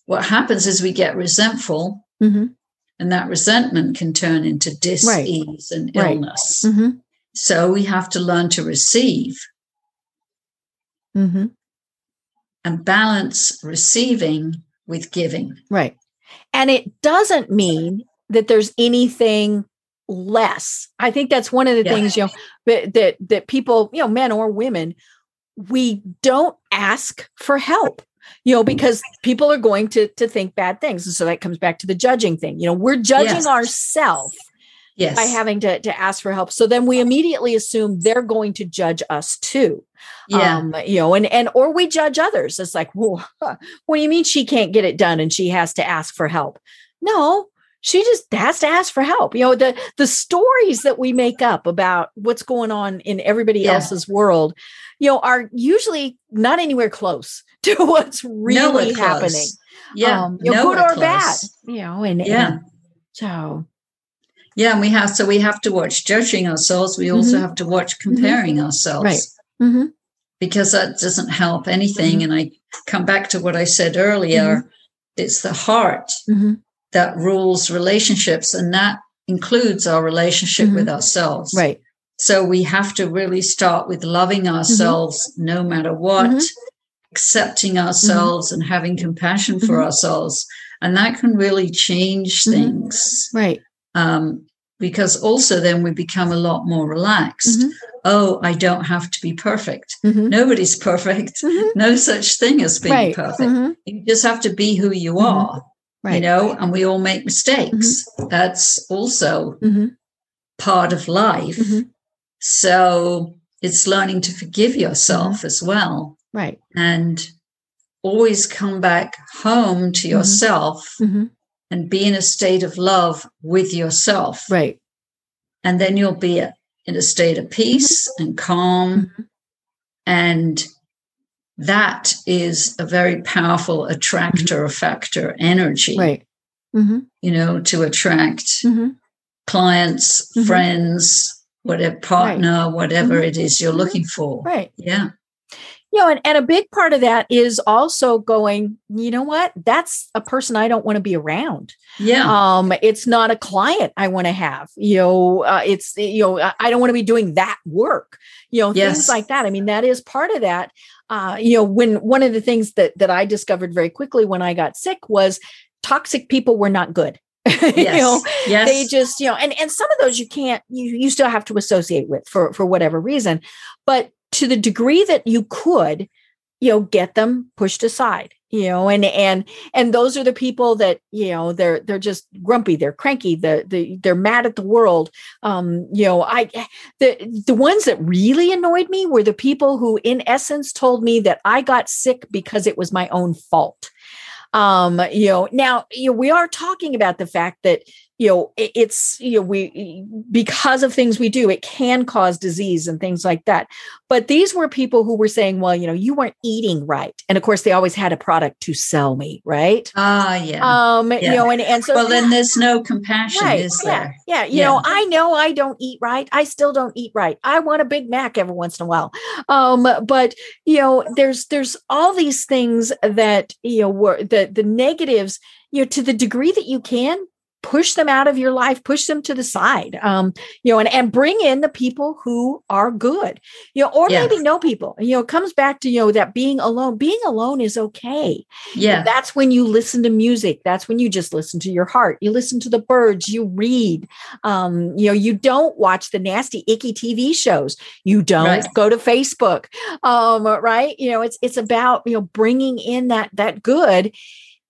what happens is we get resentful, Mhm. and that resentment can turn into dis-ease and Right. illness. Mhm. So we have to learn to receive Mhm. and balance receiving with giving. Right. And it doesn't mean that there's anything less. I think that's one of the Yeah. things, you know, that, that that people, you know, men or women, we don't ask for help. You know, because people are going to to think bad things. And so that comes back to the judging thing. You know, we're judging Yes. ourselves Yes. by having to, to ask for help. So then we immediately assume they're going to judge us too. yeah. Um, you know, and and or we judge others. It's like, well, what do you mean she can't get it done and she has to ask for help? No, she just has to ask for help. You know, the the stories that we make up about what's going on in everybody Yeah. else's world, you know, are usually not anywhere close to what's really Nowhere close. happening. Yeah. Um, you know, good or bad. You know, and Yeah. and so Yeah. And we have, so we have to watch judging ourselves. We also Mhm. have to watch comparing ourselves. Right. mhm, because that doesn't help anything. Mhm. And I come back to what I said earlier it's the heart that rules relationships, and that includes our relationship with mm-hmm. ourselves. right. So we have to really start with loving mm-hmm. ourselves no matter what. Mhm. accepting mm-hmm. ourselves and having compassion for Mhm. ourselves. And that can really change things. Right. Um, because also then we become a lot more relaxed. Oh, I don't have to be perfect. Nobody's perfect. No such thing as being Right. perfect. You just have to be who you are, Right. you know, and we all make mistakes. That's also Mhm. part of life. Mhm. So it's learning to forgive yourself Mm-hmm. as well Right. and always come back home to Mhm. yourself Mhm. and be in a state of love with yourself. Right. And then you'll be in a state of peace and calm. And that is a very powerful attractor factor energy, Mm-hmm. Right. Mm-hmm. you know, to attract Mm-hmm. clients, Mhm. friends, whatever partner, whatever it is you're Mhm. looking for. Right. Yeah. You know, and, and a big part of that is also going, you know what? That's a person I don't want to be around. Yeah. Um, it's not a client I want to have. You know, uh, it's you know, I- don't want to be doing that work. You know, things like that. I mean, that is part of that. Uh, you know, when one of the things that that I discovered very quickly when I got sick was toxic people were not good. yes. you know, yes. they just you know and and some of those you can't you you still have to associate with for for whatever reason but to the degree that you could you know get them pushed aside you know and and and those are the people that you know they're they're just grumpy they're cranky the, the they're mad at the world. Um you know i the the ones that really annoyed me were the people who in essence told me that i got sick because it was my own fault. Um you know now you know we are talking about the fact that you know it, it's you know we because of things we do it can cause disease and things like that. But these were people who were saying well you know you weren't eating right. And of course they always had a product to sell me right? Ah, yeah. um you know and and so well, then there's no compassion, right. is yeah. there? yeah. You Yeah. know i know i don't eat right. I still don't eat right. I want a big mac every once in a while. Um but you know there's there's all these things that you know were the the negatives you know to the degree that you can push them out of your life push them to the side um you know and, and bring in the people who are good you know or Yeah. maybe no people you know it comes back to you know that being alone being alone is okay Yeah. that's when you listen to music that's when you just listen to your heart you listen to the birds you read um you know you don't watch the nasty icky tv shows you don't Right. go to facebook um right you know it's it's about you know bringing in that that good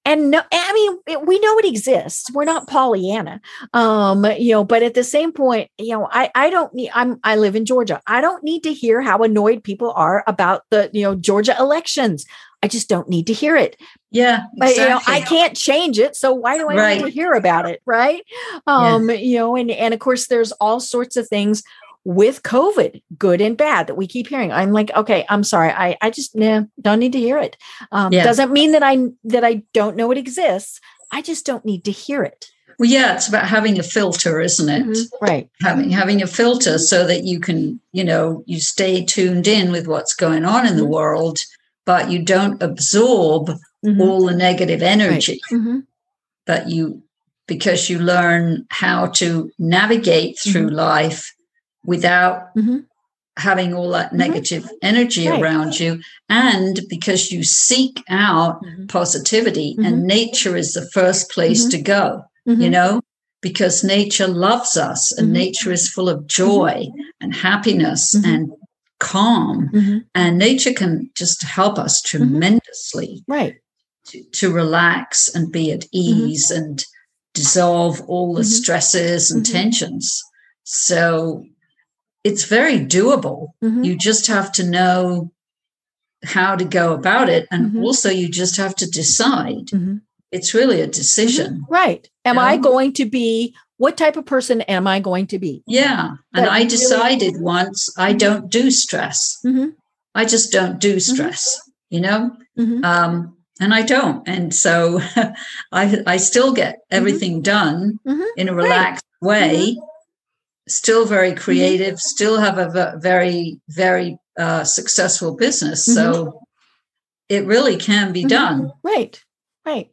and no i mean it- we know it exists. We're not pollyanna. Um you know but at the same point you know i i don't need i'm i live in georgia. I don't need to hear how annoyed people are about the you know georgia elections. I just don't need to hear it. Yeah. but you know i can't change it so why do i need to hear about it right? Um you know and and of course there's all sorts of things with covid good and bad that we keep hearing i'm like okay i'm sorry i i just nah, don't need to hear it um Yeah. doesn't mean that i that i don't know it exists i just don't need to hear it Well, yeah, it's about having a filter, isn't it? Mhm. right Having having a filter so that you can, you know, you stay tuned in with what's going on in the Mhm. world, but you don't absorb Mhm. all the negative energy. Mhm. But you because you learn how to navigate through life without Mhm. having all that Mhm. negative energy Right. around you. And because you seek out Mhm. positivity and mm-hmm. nature is the first place mm-hmm. to go you mm-hmm. know because nature loves us and nature is full of joy and happiness and calm. Mhm. and nature can just help us tremendously right. to, to relax and be at ease and dissolve all the stresses and tensions. So it's very doable Mhm. you just have to know how to go about it and Mhm. also you just have to decide Mhm. it's really a decision right am i going to be what type of person am i going to be Yeah. And I really- decided once I don't do stress. Mhm. I just don't do stress, you know? Um, and I don't. And so I I still get everything done in a relaxed way, still very creative, still have a very, very uh, successful business. So it really can be Mhm. done. Right. Right.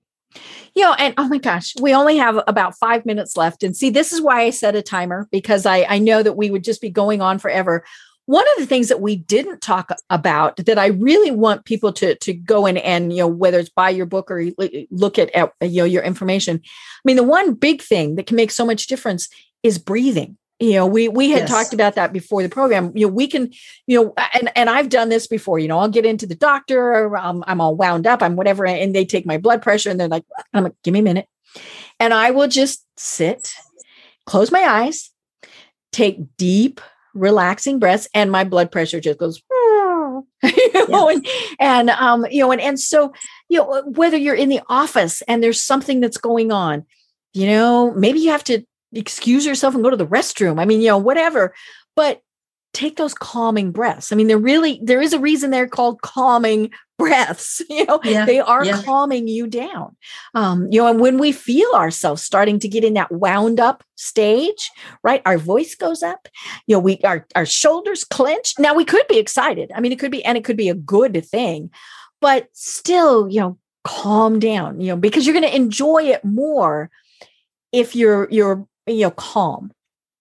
You know, and oh my gosh, we only have about five minutes left. And see, this is why I set a timer because I, I know that we would just be going on forever. one of the things that we didn't talk about that I really want people to to go in and you know whether it's buy your book or look at, at you know your information. I mean, the one big thing that can make so much difference is breathing you know we we had yes. talked about that before the program. You know we can you know and and i've done this before you know i'll get into the doctor um, i'm all wound up i'm whatever and they take my blood pressure and they're like i'm like give me a minute. And i will just sit close my eyes take deep relaxing breaths and my blood pressure just goes you know, and, and um you know and and so you know whether you're in the office and there's something that's going on you know maybe you have to excuse yourself and go to the restroom. I mean, you know, whatever. But take those calming breaths. I mean, they're really there is a reason they're called calming breaths. You know, yeah, they are yeah. calming you down. Um, you know, and when we feel ourselves starting to get in that wound up stage, right? Our voice goes up. You know, we our our shoulders clench. Now we could be excited. I mean, it could be, and it could be a good thing, but still, you know, calm down. You know, because you're going to enjoy it more if you're you're you're calm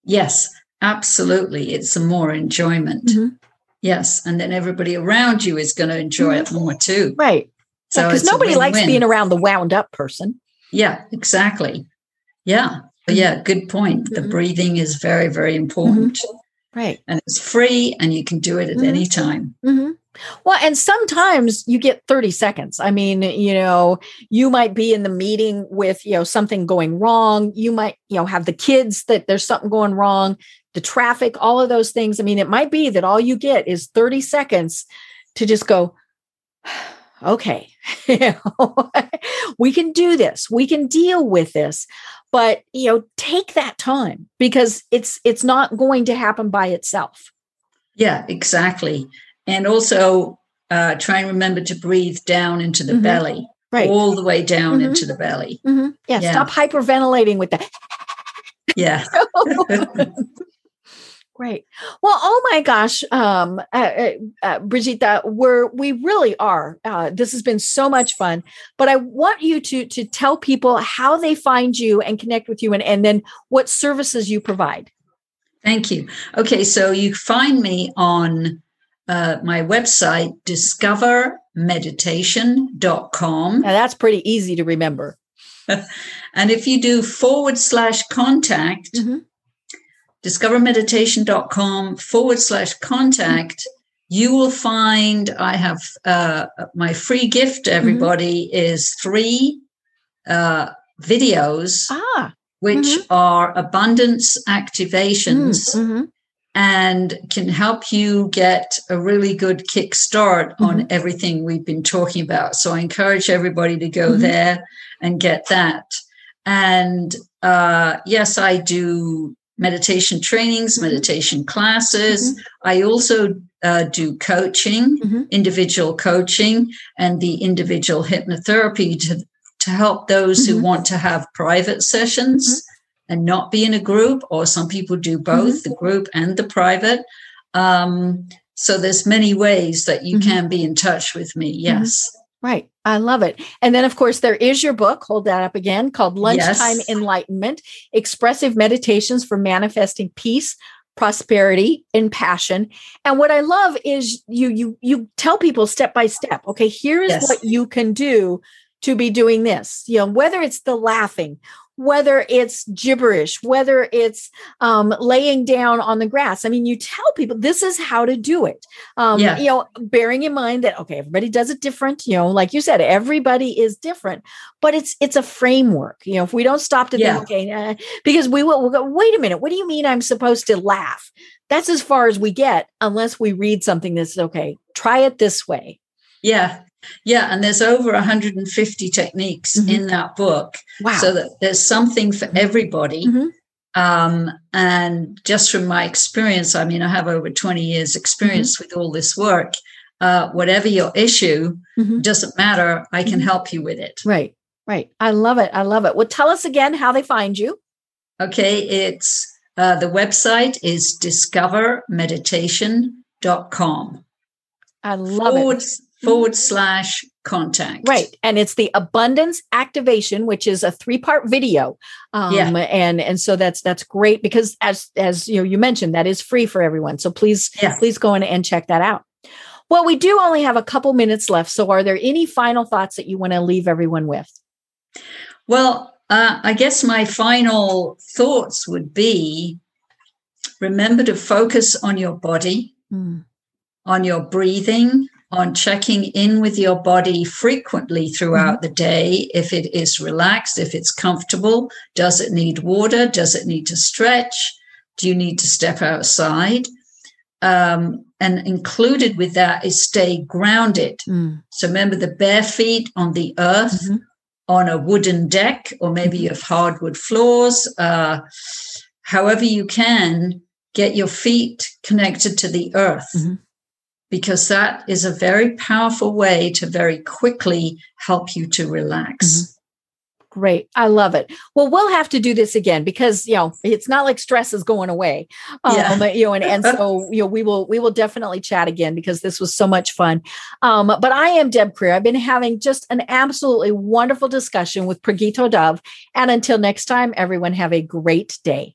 yes absolutely it's a more enjoyment mm-hmm. yes and then everybody around you is going to enjoy mm-hmm. it more too right so because nobody likes being around the wound up person yeah exactly yeah mm-hmm. yeah good point the mm-hmm. breathing is very very important mm-hmm. right and it's free and you can do it at mm-hmm. any time well, and sometimes you get 30 seconds. I mean, you know, you might be in the meeting with, you know, something going wrong. You might, you know, have the kids that there's something going wrong, the traffic, all of those things. I mean, it might be that all you get is 30 seconds to just go, okay, we can do this. We can deal with this. But, you know, take that time because it's it's not going to happen by itself. Yeah, exactly and also uh, try and remember to breathe down into the mm-hmm. belly, right, all the way down mm-hmm. into the belly. Mm-hmm. Yeah, yeah, stop hyperventilating with that. yeah. Great. Well, oh my gosh, um, uh, uh, uh, Pragito, we're we really are. Uh, this has been so much fun. But I want you to to tell people how they find you and connect with you, and and then what services you provide. Thank you. Okay, so you find me on uh, my website, discovermeditation.com. Now that's pretty easy to remember. and if you do forward slash contact, mm-hmm. discovermeditation.com forward slash contact, you will find I have uh, my free gift to mm-hmm. everybody mm-hmm. is three uh, videos, ah. which mm-hmm. are abundance activations. Mm-hmm and can help you get a really good kickstart mm-hmm. on everything we've been talking about. So I encourage everybody to go mm-hmm. there and get that. And uh, yes, I do meditation trainings, mm-hmm. meditation classes. Mm-hmm. I also uh, do coaching, mm-hmm. individual coaching, and the individual hypnotherapy to, to help those who mm-hmm. want to have private sessions and not be in a group, or some people do both, mm-hmm. the group and the private. Um, so there's many ways that you mm-hmm. can be in touch with me. Mm-hmm. Yes. Right. I love it. And then, of course, there is your book, hold that up again, called Lunchtime yes. Enlightenment Expressive Meditations for Manifesting Peace, prosperity and passion and what i love is you you you tell people step by step okay here is yes. what you can do to be doing this you know whether it's the laughing whether it's gibberish, whether it's um, laying down on the grass. I mean, you tell people this is how to do it. Um, yeah. You know, bearing in mind that okay, everybody does it different. You know, like you said, everybody is different, but it's it's a framework. You know, if we don't stop to yeah. think, okay, uh, because we will we'll go. Wait a minute, what do you mean I'm supposed to laugh? That's as far as we get, unless we read something that's okay. Try it this way. Yeah, yeah, and there's over 150 techniques mm-hmm. in that book. Wow. So that there's something for everybody. Mm-hmm. Um, and just from my experience, I mean, I have over 20 years experience mm-hmm. with all this work. Uh, whatever your issue, mm-hmm. doesn't matter. I can mm-hmm. help you with it. Right, right. I love it. I love it. Well, tell us again how they find you. Okay, it's uh, the website is discovermeditation.com. I love forward, it forward slash contact. Right. And it's the abundance activation, which is a three-part video. Um, Yeah. and and so that's that's great because as as you know, you mentioned, that is free for everyone. So please, Yeah. please go in and check that out. Well, we do only have a couple minutes left. So are there any final thoughts that you want to leave everyone with? Well, uh, I guess my final thoughts would be remember to focus on your body, Mm, on your breathing, on checking in with your body frequently throughout the day. If it is relaxed, if it's comfortable, does it need water? Does it need to stretch? Do you need to step outside? Um, and included with that is stay grounded. mm, So remember the bare feet on the earth, Mhm. on a wooden deck, or maybe you have hardwood floors. Uh, however, you can get your feet connected to the earth Mhm. Because that is a very powerful way to very quickly help you to relax. Mhm. Great. I love it. Well, we'll have to do this again because, you know, it's not like stress is going away. Yeah. Um, you know, and, and so, you know, we will, we will definitely chat again because this was so much fun. Um, but I am Deb Krier. I've been having just an absolutely wonderful discussion with Pragito Dove. And until next time, everyone have a great day.